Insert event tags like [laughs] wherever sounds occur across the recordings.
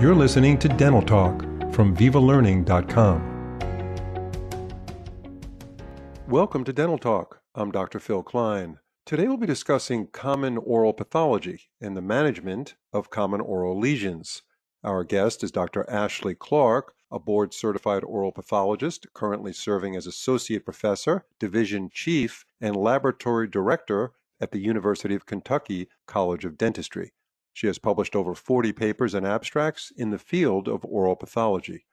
You're listening to Dental Talk from VivaLearning.com. Welcome to Dental Talk. I'm Dr. Phil Klein. Today we'll be discussing common oral pathology and the management of common oral lesions. Our guest is Dr. Ashley Clark, a board certified oral pathologist currently serving as associate professor, division chief, and laboratory director at the University of Kentucky College of Dentistry. She has published over 40 papers and abstracts in the field of oral pathology.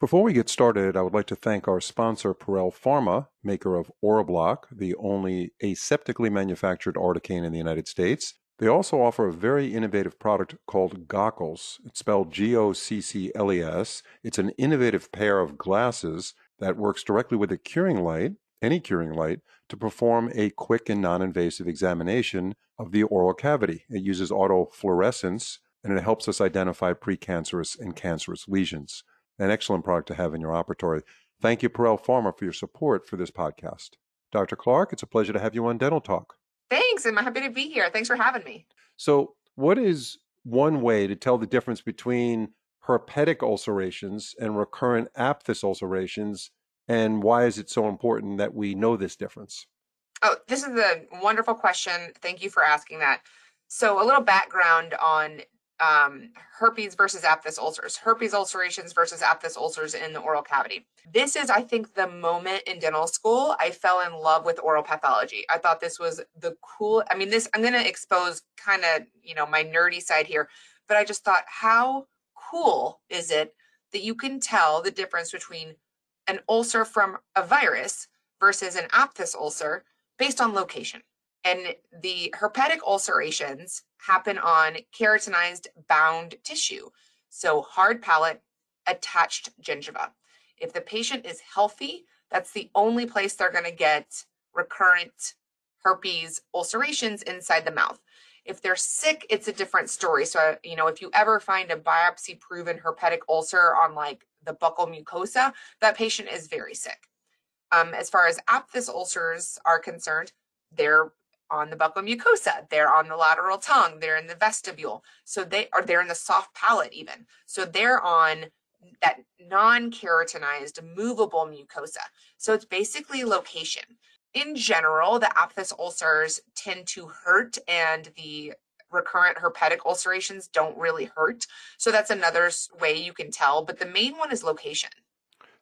Before we get started, I would like to thank our sponsor, Pierrel Pharma, maker of Orabloc, the only aseptically manufactured articaine in the United States. They also offer a very innovative product called Goccles. It's spelled G O C C L E S. It's an innovative pair of glasses that works directly with a curing light, any curing light, to perform a quick and non invasive examination of the oral cavity. It uses autofluorescence and it helps us identify precancerous and cancerous lesions. An excellent product to have in your operatory. Thank you, Pierrel Pharma, for your support for this podcast. Dr. Clark, it's a pleasure to have you on Dental Talk. Thanks. I'm happy to be here. Thanks for having me. So, what is one way to tell the difference between herpetic ulcerations and recurrent aphthous ulcerations, and why is it so important that we know this difference? Oh, this is a wonderful question. Thank you for asking that. So, a little background on um, herpes versus aphthous ulcers, herpes ulcerations versus aphthous ulcers in the oral cavity. This is, I think, the moment in dental school I fell in love with oral pathology. I thought this was the cool. I mean, this I'm going to expose kind of you know my nerdy side here, but I just thought, how cool is it that you can tell the difference between an ulcer from a virus versus an aphthous ulcer based on location. And the herpetic ulcerations happen on keratinized bound tissue. So hard palate, attached gingiva. If the patient is healthy, that's the only place they're going to get recurrent herpes ulcerations inside the mouth. If they're sick, it's a different story. So, you know, if you ever find a biopsy proven herpetic ulcer on like the buccal mucosa, that patient is very sick. Um, as far as aphthous ulcers are concerned, they're on the buccal mucosa, they're on the lateral tongue, they're in the vestibule. So they are they're in the soft palate even. So they're on that non-keratinized movable mucosa. So it's basically location. In general, the aphthous ulcers tend to hurt and the recurrent herpetic ulcerations don't really hurt. So that's another way you can tell, but the main one is location.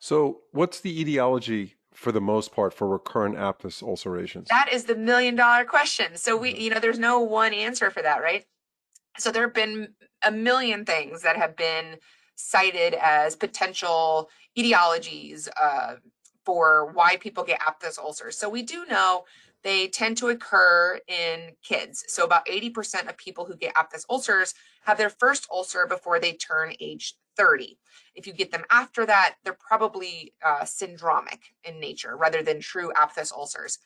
So, what's the etiology for the most part for recurrent aphthous ulcerations? That is the million dollar question. So we, mm-hmm. you know, there's no one answer for that, right? So there have been a million things that have been cited as potential etiologies uh, for why people get aphthous ulcers. So we do know they tend to occur in kids. So about 80% of people who get aphthous ulcers have their first ulcer before they turn age 30. If you get them after that, they're probably uh, syndromic in nature rather than true aphthous ulcers.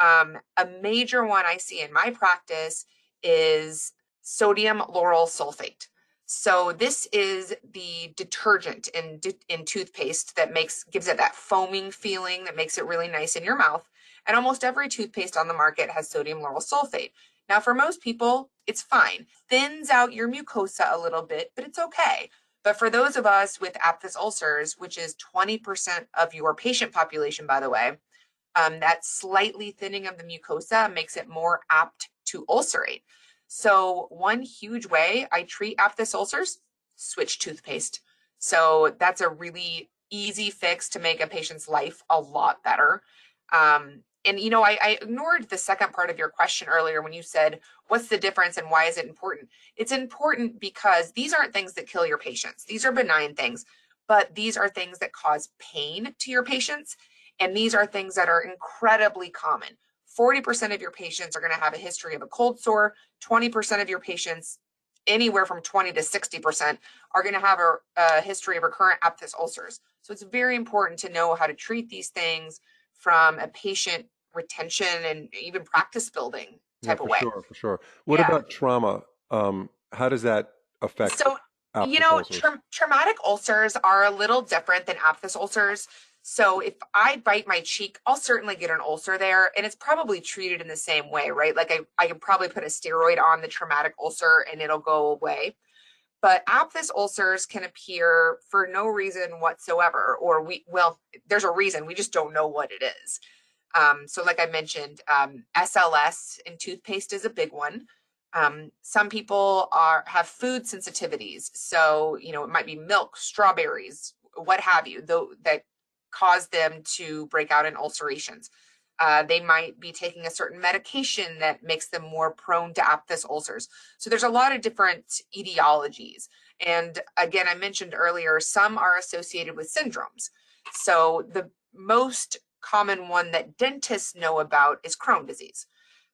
Um, a major one I see in my practice is sodium lauryl sulfate. So this is the detergent in in toothpaste that makes gives it that foaming feeling that makes it really nice in your mouth. And almost every toothpaste on the market has sodium lauryl sulfate. Now, for most people, it's fine. Thins out your mucosa a little bit, but it's okay. But for those of us with aphthous ulcers, which is 20% of your patient population, by the way, um, that slightly thinning of the mucosa makes it more apt to ulcerate. So, one huge way I treat aphthous ulcers, switch toothpaste. So, that's a really easy fix to make a patient's life a lot better. Um, and you know I, I, ignored the second part of your question earlier when you said what's the difference and why is it important? It's important because these aren't things that kill your patients. These are benign things but these are things that cause pain to your patients and these are things that are incredibly common. 40% of your patients are going to have a history of a cold sore. 20% of your patients anywhere from 20 to 60% are going to have a, a history of recurrent aphthous ulcers. So it's very important to know how to treat these things from a patient retention and even practice building type yeah, of way. Sure, for sure. What yeah. about trauma? Um, how does that affect? So you know, tra- traumatic ulcers are a little different than aphthous ulcers. So if I bite my cheek, I'll certainly get an ulcer there and it's probably treated in the same way, right? Like I, I can probably put a steroid on the traumatic ulcer and it'll go away. But aphthous ulcers can appear for no reason whatsoever, or we, well, there's a reason, we just don't know what it is. Um, so, like I mentioned, um, SLS in toothpaste is a big one. Um, some people are have food sensitivities, so you know it might be milk, strawberries, what have you, though that cause them to break out in ulcerations. Uh, they might be taking a certain medication that makes them more prone to aphthous ulcers. So there's a lot of different etiologies. And again, I mentioned earlier, some are associated with syndromes. So the most common one that dentists know about is Crohn disease.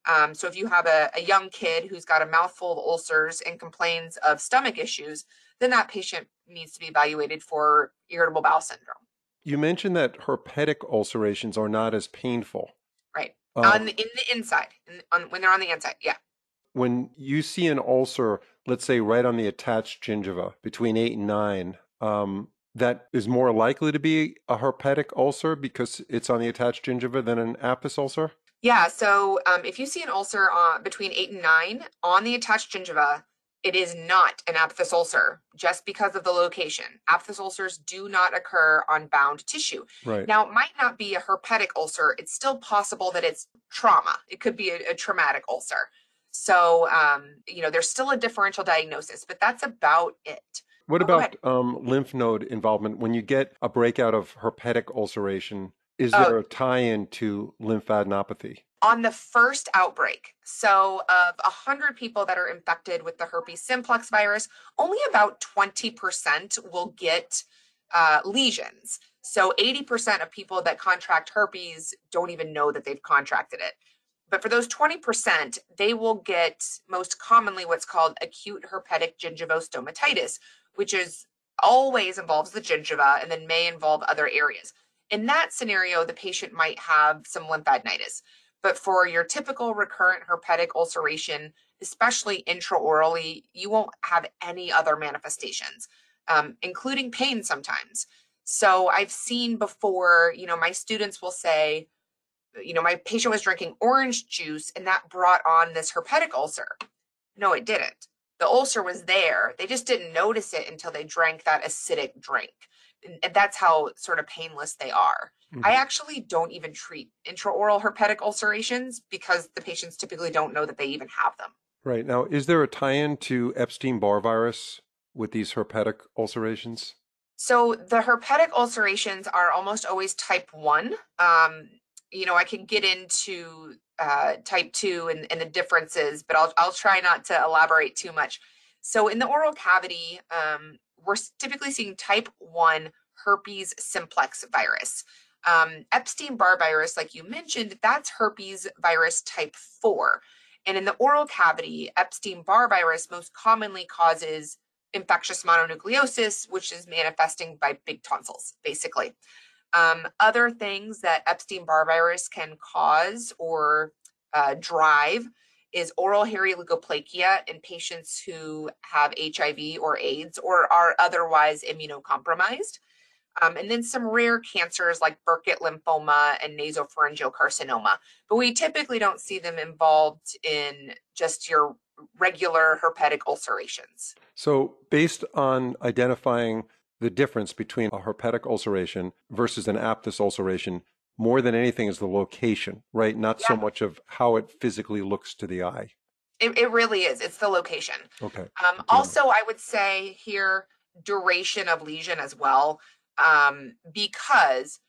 Um, so if you have a, a young kid who's got a mouthful of ulcers and complains of stomach issues, then that patient needs to be evaluated for irritable bowel syndrome. You mentioned that herpetic ulcerations are not as painful. Uh, on the, in the inside, in, on, when they're on the inside, yeah. When you see an ulcer, let's say right on the attached gingiva between eight and nine, um, that is more likely to be a herpetic ulcer because it's on the attached gingiva than an aphthous ulcer? Yeah. So um, if you see an ulcer on, between eight and nine on the attached gingiva, it is not an aphthous ulcer just because of the location. Aphthous ulcers do not occur on bound tissue. Right. Now, it might not be a herpetic ulcer. It's still possible that it's trauma. It could be a, a traumatic ulcer. So, um, you know, there's still a differential diagnosis, but that's about it. What oh, about um, lymph node involvement? When you get a breakout of herpetic ulceration, is oh. there a tie in to lymphadenopathy? On the first outbreak, so of 100 people that are infected with the herpes simplex virus, only about 20% will get uh, lesions. So 80% of people that contract herpes don't even know that they've contracted it. But for those 20%, they will get most commonly what's called acute herpetic gingivostomatitis, which is always involves the gingiva and then may involve other areas. In that scenario, the patient might have some lymphadenitis. But for your typical recurrent herpetic ulceration, especially intraorally, you won't have any other manifestations, um, including pain sometimes. So I've seen before, you know, my students will say, you know, my patient was drinking orange juice and that brought on this herpetic ulcer. No, it didn't the ulcer was there. They just didn't notice it until they drank that acidic drink. And that's how sort of painless they are. Mm-hmm. I actually don't even treat intraoral herpetic ulcerations because the patients typically don't know that they even have them. Right. Now, is there a tie in to Epstein Barr virus with these herpetic ulcerations? So the herpetic ulcerations are almost always type 1. Um, you know, I can get into uh, type 2 and, and, the differences, but I'll, I'll try not to elaborate too much. So, in the oral cavity, um, we're typically seeing type 1 herpes simplex virus. Um, Epstein Barr virus, like you mentioned, that's herpes virus type 4. And in the oral cavity, Epstein Barr virus most commonly causes infectious mononucleosis, which is manifesting by big tonsils, basically. Um, other things that Epstein Barr virus can cause or uh, drive is oral hairy leukoplakia in patients who have HIV or AIDS or are otherwise immunocompromised. Um, and then some rare cancers like Burkitt lymphoma and nasopharyngeal carcinoma. But we typically don't see them involved in just your regular herpetic ulcerations. So, based on identifying the difference between a herpetic ulceration versus an aphthous ulceration more than anything is the location, right? Not yeah. so much of how it physically looks to the eye. It, it really is. It's the location. Okay. Um, also, I would say here duration of lesion as well, um, because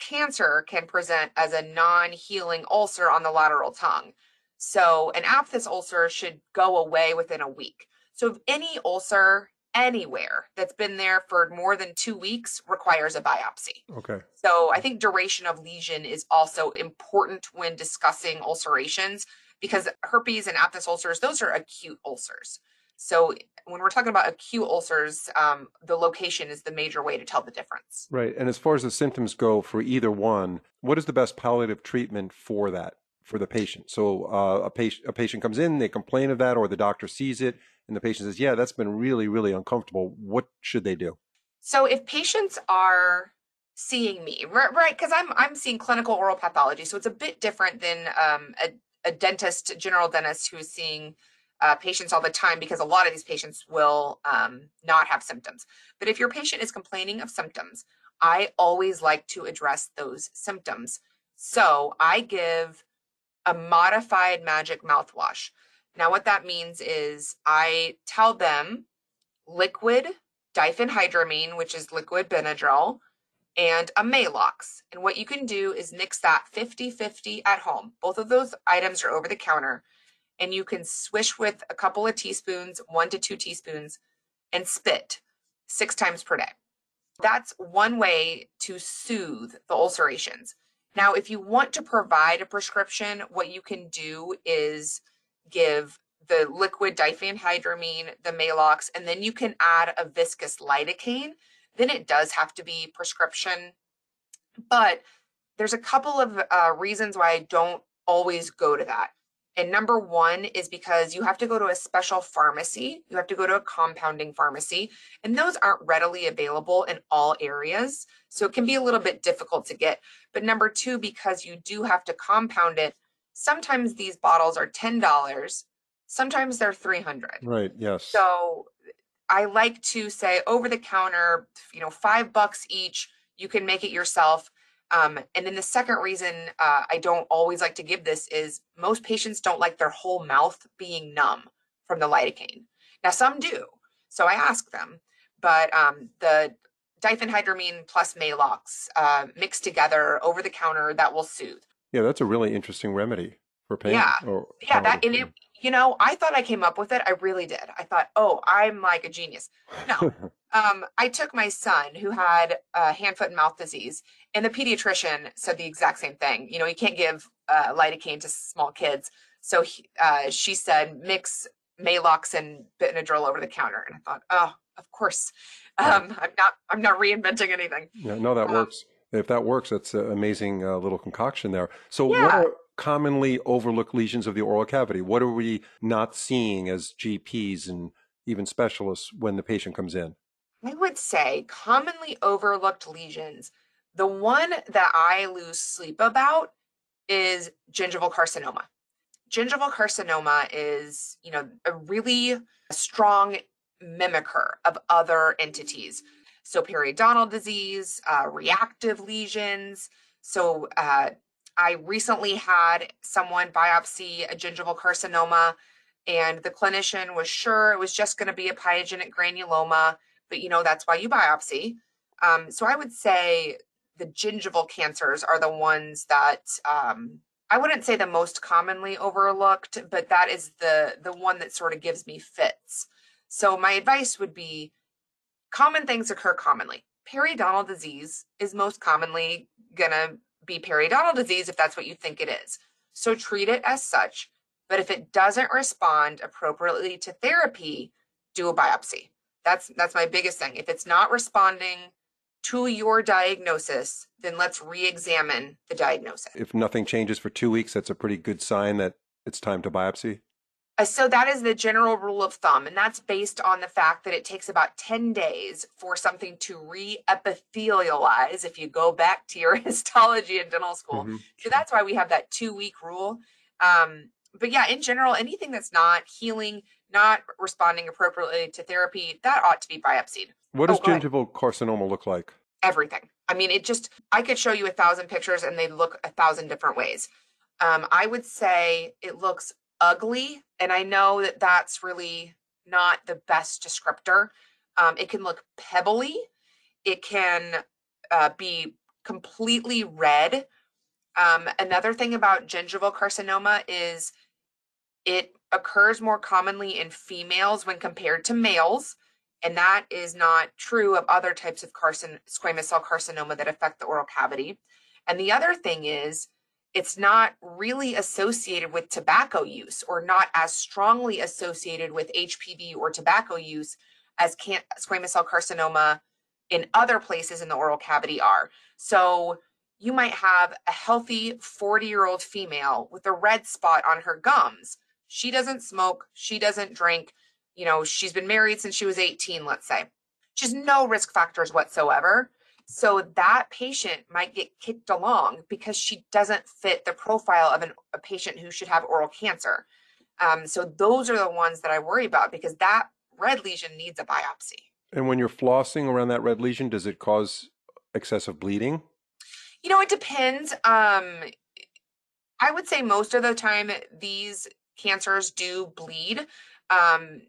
cancer can present as a non healing ulcer on the lateral tongue. So, an aphthous ulcer should go away within a week. So, if any ulcer anywhere that's been there for more than two weeks requires a biopsy. Okay. So I think duration of lesion is also important when discussing ulcerations because herpes and aphthous ulcers, those are acute ulcers. So when we're talking about acute ulcers, um, the location is the major way to tell the difference. Right. And as far as the symptoms go for either one, what is the best palliative treatment for that? for the patient. So uh, a patient a patient comes in, they complain of that, or the doctor sees it, and the patient says, "Yeah, that's been really really uncomfortable." What should they do? So if patients are seeing me, right? Because I'm I'm seeing clinical oral pathology, so it's a bit different than um, a, a dentist, general dentist who's seeing uh, patients all the time because a lot of these patients will um, not have symptoms. But if your patient is complaining of symptoms, I always like to address those symptoms. So I give a modified magic mouthwash. Now, what that means is I tell them liquid diphenhydramine, which is liquid Benadryl, and a Maalox. And what you can do is mix that 50 50 at home. Both of those items are over the counter and you can swish with a couple of teaspoons, one to two teaspoons, and spit six times per day. That's one way to soothe the ulcerations. Now, if you want to provide a prescription, what you can do is give the liquid diphenhydramine, the Maalox, and then you can add a viscous lidocaine. Then it does have to be prescription. But there's a couple of uh, reasons why I don't always go to that. And number one is because you have to go to a special pharmacy, you have to go to a compounding pharmacy, and those aren't readily available in all areas. So it can be a little bit difficult to get. But number two, because you do have to compound it, sometimes these bottles are $10, sometimes they're 300 Right, yes. So I like to say over the counter, you know, five bucks each, you can make it yourself. Um, and then the second reason uh, I don't always like to give this is most patients don't like their whole mouth being numb from the lidocaine. Now, some do. So I ask them, but um, the diphenhydramine plus Maalox uh, mixed together over the counter that will soothe. Yeah, that's a really interesting remedy for pain. Yeah, or yeah, that and it, you know, I thought I came up with it. I really did. I thought, oh, I'm like a genius. No, [laughs] um, I took my son who had uh, hand, foot, and mouth disease, and the pediatrician said the exact same thing. You know, you can't give uh, lidocaine to small kids. So he, uh, she said, mix Maalox and Benadryl over the counter. And I thought, oh, of course. Um, I'm not. I'm not reinventing anything. Yeah, no, that um, works. If that works, that's an amazing uh, little concoction there. So, yeah. what are commonly overlooked lesions of the oral cavity? What are we not seeing as GPs and even specialists when the patient comes in? I would say commonly overlooked lesions. The one that I lose sleep about is gingival carcinoma. Gingival carcinoma is, you know, a really strong mimicker of other entities. So periodontal disease, uh, reactive lesions. So uh, I recently had someone biopsy a gingival carcinoma, and the clinician was sure it was just going to be a pyogenic granuloma, but you know that's why you biopsy. Um, so I would say the gingival cancers are the ones that um, I wouldn't say the most commonly overlooked, but that is the the one that sort of gives me fits. So my advice would be common things occur commonly. Periodontal disease is most commonly to be periodontal disease if that's what you think it is. So treat it as such. But if it doesn't respond appropriately to therapy, do a biopsy. That's that's my biggest thing. If it's not responding to your diagnosis, then let's re-examine the diagnosis. If nothing changes for 2 weeks, that's a pretty good sign that it's time to biopsy. Uh, so that is the general rule of thumb, and that's based on the fact that it takes about 10 days for something to re-epithelialize if you go back to your [laughs] histology in dental school. Mm-hmm. So that's why we have that two week rule. Um, but yeah, in general, anything that's not healing, not responding appropriately to therapy, that ought to be biopsied. What does oh, gingival carcinoma look like? Everything. I mean, it just, I could show you a thousand pictures and they look a thousand different ways. Um, I would say it looks ugly. And I know that that's really not the best descriptor. Um, it can look pebbly, it can uh, be completely red. Um, another thing about gingival carcinoma is it occurs more commonly in females when compared to males. And that is not true of other types of carcin- squamous cell carcinoma that affect the oral cavity. And the other thing is, it's not really associated with tobacco use or not as strongly associated with HPV or tobacco use as can- squamous cell carcinoma in other places in the oral cavity are. So you might have a healthy 40 year old female with a red spot on her gums. She doesn't smoke, she doesn't drink, you know, she's been married since she was 18, let's say. She has no risk factors whatsoever. So that patient might get kicked along because she doesn't fit the profile of an, a patient who should have oral cancer. Um, so those are the ones that I worry about because that red lesion needs a biopsy. And when you're flossing around that red lesion, does it cause excessive bleeding? You know, it depends. Um, I would say most of the time these cancers do bleed um,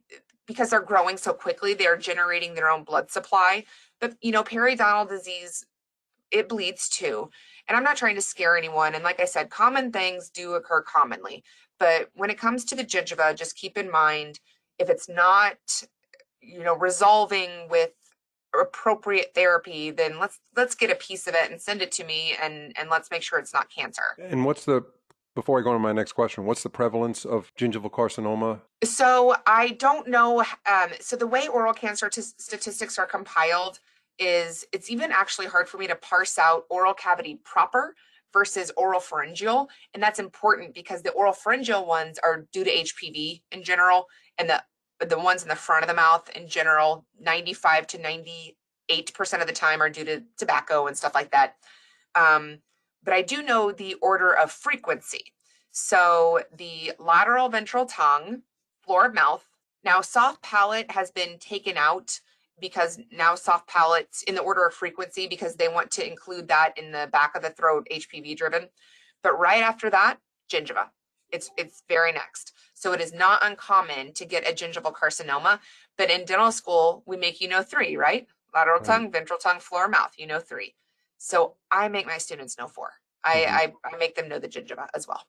because they're growing so quickly. They're generating their own blood supply. But you know, periodontal disease, it bleeds too. And I'm not trying to scare anyone. And like I said, common things do occur commonly. But when it comes to the gingiva, just keep in mind if it's not, you know, resolving with appropriate therapy, then let's let's get a piece of it and send it to me and and let's make sure it's not cancer. And what's the before I go on to my next question, what's the prevalence of gingival carcinoma? So I don't know. Um, so the way oral cancer t- statistics are compiled is it's even actually hard for me to parse out oral cavity proper versus oral pharyngeal. And that's important because the oral pharyngeal ones are due to HPV in general, and the the ones in the front of the mouth in general, 95 to 98% of the time are due to tobacco and stuff like that. Um, but I do know the order of frequency. So the lateral ventral tongue, floor of mouth. Now, soft palate has been taken out because now soft palates in the order of frequency because they want to include that in the back of the throat HPV driven. But right after that, gingiva. It's it's very next. So it is not uncommon to get a gingival carcinoma, but in dental school we make you know 3, right? Lateral right. tongue, ventral tongue, floor mouth, you know 3. So I make my students know 4. I, mm-hmm. I I make them know the gingiva as well.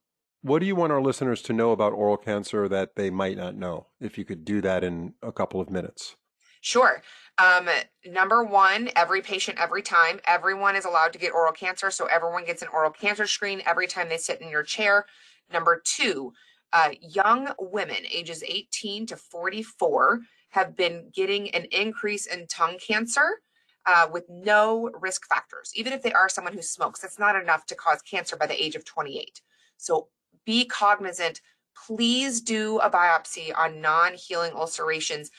What do you want our listeners to know about oral cancer that they might not know? If you could do that in a couple of minutes. Sure. Um, number one, every patient, every time, everyone is allowed to get oral cancer. So everyone gets an oral cancer screen every time they sit in your chair. Number two, uh, young women ages 18 to 44 have been getting an increase in tongue cancer uh, with no risk factors. Even if they are someone who smokes, that's not enough to cause cancer by the age of 28. So be cognizant. Please do a biopsy on non healing ulcerations.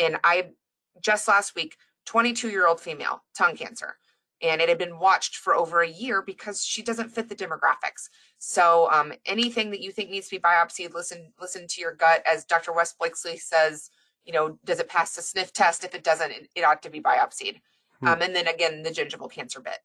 And I just last week, 22 year old female, tongue cancer. And it had been watched for over a year because she doesn't fit the demographics. So um, anything that you think needs to be biopsied, listen, listen to your gut. As Dr. Wes Blakesley says, you know, does it pass the sniff test? If it doesn't, it, it ought to be biopsied. Hmm. Um, and then again, the gingival cancer bit.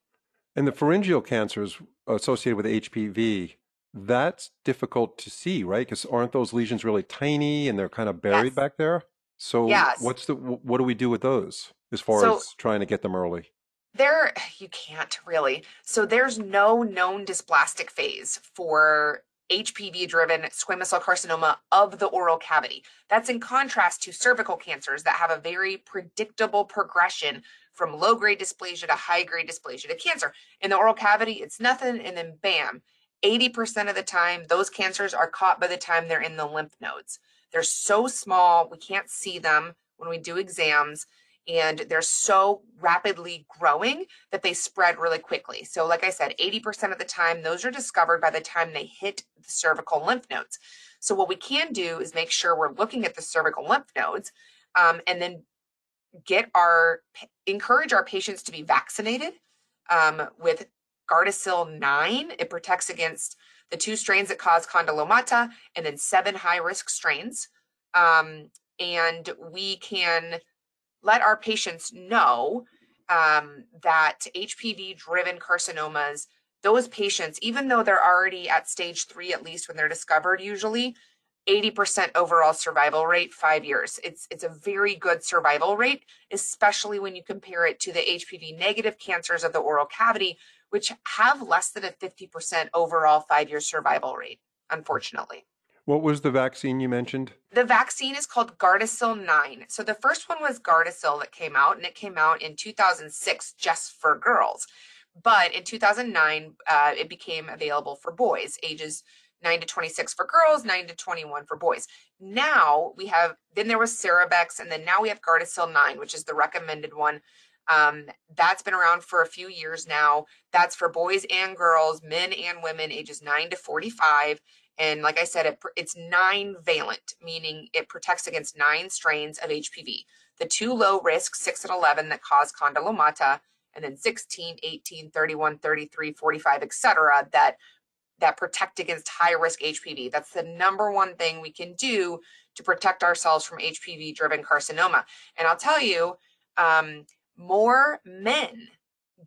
And the pharyngeal cancers associated with HPV, that's difficult to see, right? Because aren't those lesions really tiny and they're kind of buried yes. back there? So yes. what's the what do we do with those as far so, as trying to get them early? There [sighs] you can't really. So there's no known dysplastic phase for HPV driven squamous cell carcinoma of the oral cavity. That's in contrast to cervical cancers that have a very predictable progression from low grade dysplasia to high grade dysplasia to cancer. In the oral cavity, it's nothing, and then bam, 80% of the time, those cancers are caught by the time they're in the lymph nodes. They're so small, we can't see them when we do exams, and they're so rapidly growing that they spread really quickly. So, like I said, 80% of the time, those are discovered by the time they hit the cervical lymph nodes. So, what we can do is make sure we're looking at the cervical lymph nodes um, and then get our encourage our patients to be vaccinated um, with Gardasil 9. It protects against the two strains that cause condylomata, and then seven high risk strains. Um, and we can let our patients know um, that HPV driven carcinomas, those patients, even though they're already at stage three, at least when they're discovered, usually 80% overall survival rate, five years. It's it's a very good survival rate, especially when you compare it to the HPV negative cancers of the oral cavity, which have less than a 50% overall five year survival rate, unfortunately. What was the vaccine you mentioned? The vaccine is called Gardasil 9. So the first one was Gardasil that came out, and it came out in 2006 just for girls. But in 2009, uh, it became available for boys, ages 9 to 26 for girls, 9 to 21 for boys. Now we have, then there was Cervarix, and then now we have Gardasil 9, which is the recommended one um, that's been around for a few years now. That's for boys and girls, men and women, ages 9 to 45. And like I said, it, it's nine valent, meaning it protects against nine strains of HPV. The two low risk, 6 and 11, that cause condylomata, and then 16, 18, 31, 33, 45, etc. that that protect against high risk HPV. That's the number one thing we can do to protect ourselves from HPV driven carcinoma. And I'll tell you, um, more men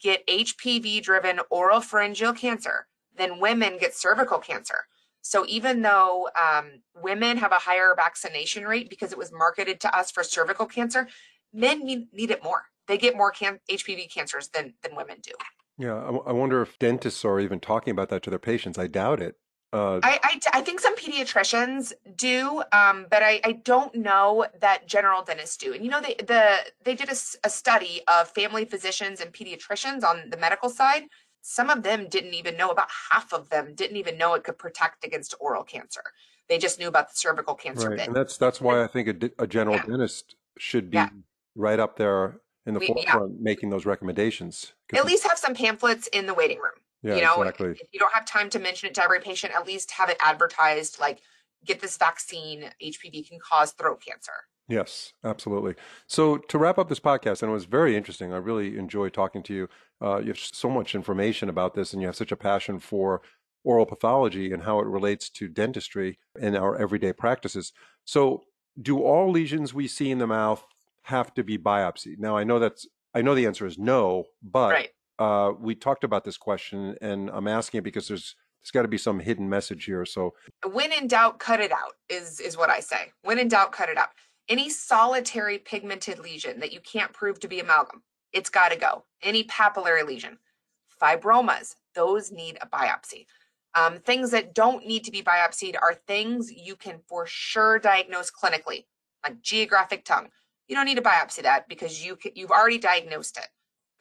get HPV driven oropharyngeal cancer than women get cervical cancer. So even though um, women have a higher vaccination rate because it was marketed to us for cervical cancer, men need, need it more. They get more can- HPV cancers than, than women do. Yeah, I, I wonder if dentists are even talking about that to their patients. I doubt it. Uh, I, I, I think some pediatricians do, um, but I, I don't know that general dentists do. And you know, they the they did a, a study of family physicians and pediatricians on the medical side. Some of them didn't even know. About half of them didn't even know it could protect against oral cancer. They just knew about the cervical cancer right. bit. And that's that's why I think a, a general yeah. dentist should be yeah. right up there in the we, forefront yeah. making those recommendations. At least have some pamphlets in the waiting room. Yeah, you know, exactly. if you don't have time to mention it to every patient, at least have it advertised like get this vaccine. HPV can cause throat cancer. Yes, absolutely. So to wrap up this podcast, and it was very interesting. I really enjoyed talking to you. Uh, you have so much information about this, and you have such a passion for oral pathology and how it relates to dentistry and our everyday practices. So, do all lesions we see in the mouth have to be biopsied? Now, I know that's I know the answer is no, but right uh, we talked about this question, and I'm asking it because there's there's got to be some hidden message here. So, when in doubt, cut it out is is what I say. When in doubt, cut it out. Any solitary pigmented lesion that you can't prove to be amalgam, it's got to go. Any papillary lesion, fibromas, those need a biopsy. Um, things that don't need to be biopsied are things you can for sure diagnose clinically, like geographic tongue. You don't need to biopsy that because you you've already diagnosed it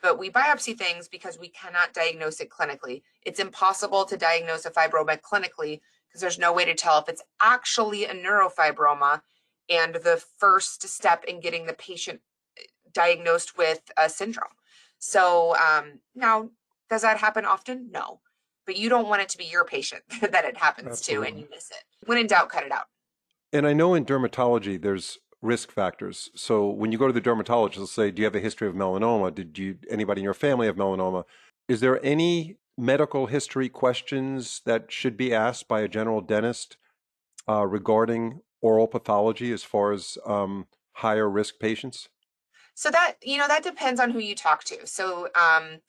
but we biopsy things because we cannot diagnose it clinically. It's impossible to diagnose a fibroma clinically because there's no way to tell if it's actually a neurofibroma. And the first step in getting the patient eh, diagnosed with a syndrome. So um, now, does that happen often? No, but you don't want it to be your patient [laughs] that it happens Absolutely. to and you miss it. When in doubt, cut it out. And I know in dermatology, there's risk factors. So when you go to the dermatologist, they'll say, "Do you have a history of melanoma? Did you anybody in your family have melanoma?" Is there any medical history questions that should be asked by a general dentist uh, regarding oral pathology as far as um, higher risk patients? So that you know that depends on who you talk to. So um,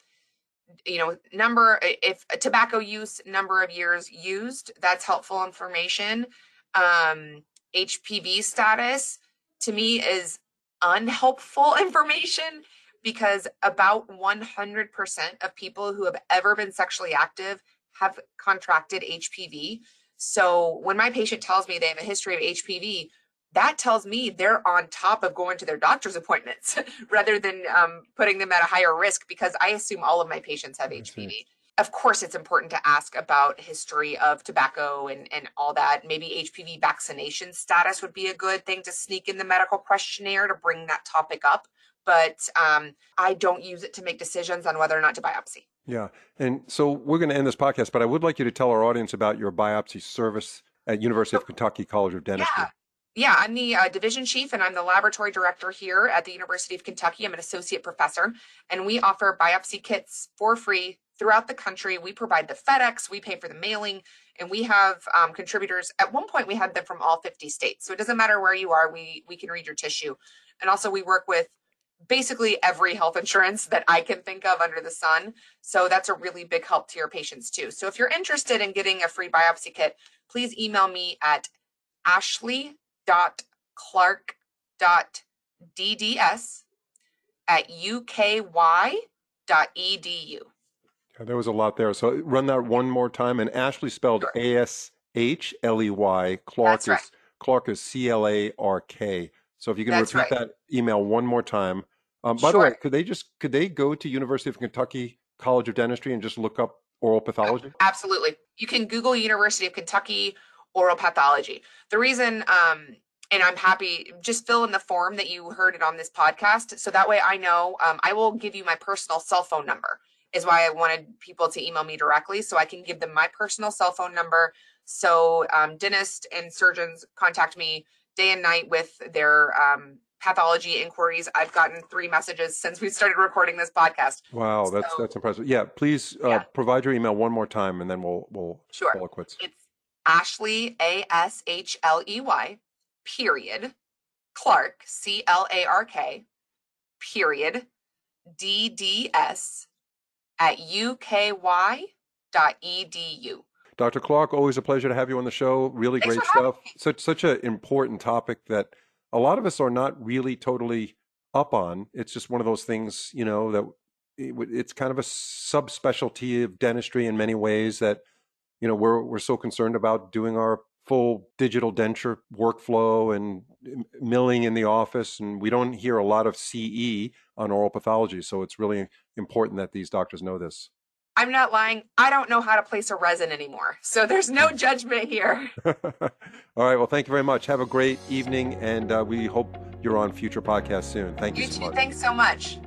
you know number if tobacco use number of years used that's helpful information um, hpv status to me is unhelpful [laughs] information because about 100% of people who have ever been sexually active have contracted HPV. So when my patient tells me they have a history of HPV, that tells me they're on top of going to their doctor's appointments [laughs] rather than um, putting them at a higher risk because I assume all of my patients have HPV of course it's important to ask about history of tobacco and, and all that. Maybe hpv vaccination status would be a good thing to sneak in the medical questionnaire to bring that topic up. But um, i don't use it to make decisions on whether or not to biopsy. Yeah. And so we're going to end this podcast but i would like you to tell our audience about your biopsy service at university of kentucky college of dentistry. Yeah. Yeah, I'm the uh, division chief and I'm the laboratory director here at the University of Kentucky. I'm an associate professor, and we offer biopsy kits for free throughout the country. We provide the FedEx, we pay for the mailing, and we have um, contributors. At one point, we had them from all 50 states. So it doesn't matter where you are, we, we can read your tissue. And also, we work with basically every health [laughs] insurance that I can think of under the sun. So that's a really big help to your patients too. So if you're interested in getting a free biopsy kit, please email me at ashley.clark.dds at uky.edu. There was a lot there. So run that one more time. And Ashley spelled A S H L E Y. Clark is Clark is C L A R K. So if you can That's repeat right. that email one more time. Um, by the way, could they just could they go to University of Kentucky College of Dentistry and just look up oral pathology? Absolutely. You can Google University of Kentucky oral pathology. The reason um, and I'm happy. Just fill in the form that you heard it on this podcast, so that way I know. Um, I will give you my personal cell phone number is why I wanted people to email me directly so I can give them my personal cell phone number. So um, dentists and surgeons contact me day and night with their um, pathology inquiries. I've gotten three messages since we started recording this podcast. Wow, that's that's impressive. Yeah, please uh, Yeah. provide your email one more time, and then we'll we'll Sure. call it quits. It's Ashley A S H L E Y period Clark C L A R K period D D S at UKY dot E edu. Dr. Clark, always a pleasure to have you on the show. Really Thanks great stuff. Such such an important topic that a lot of us are not really totally up on. It's just one of those things, you know, that it it's kind of a subspecialty of dentistry in many ways that you know we're we're so concerned about doing our full digital denture workflow and milling in the office and we don't hear a lot of CE on oral pathology so it's really important that these doctors know this I'm not lying. I don't know how to place a resin anymore. So there's no [laughs] judgment here. All right. Well, thank you very much. Have a great evening, and uh, we hope you're on future podcasts soon. Thank you, You so too. much. Thanks so much.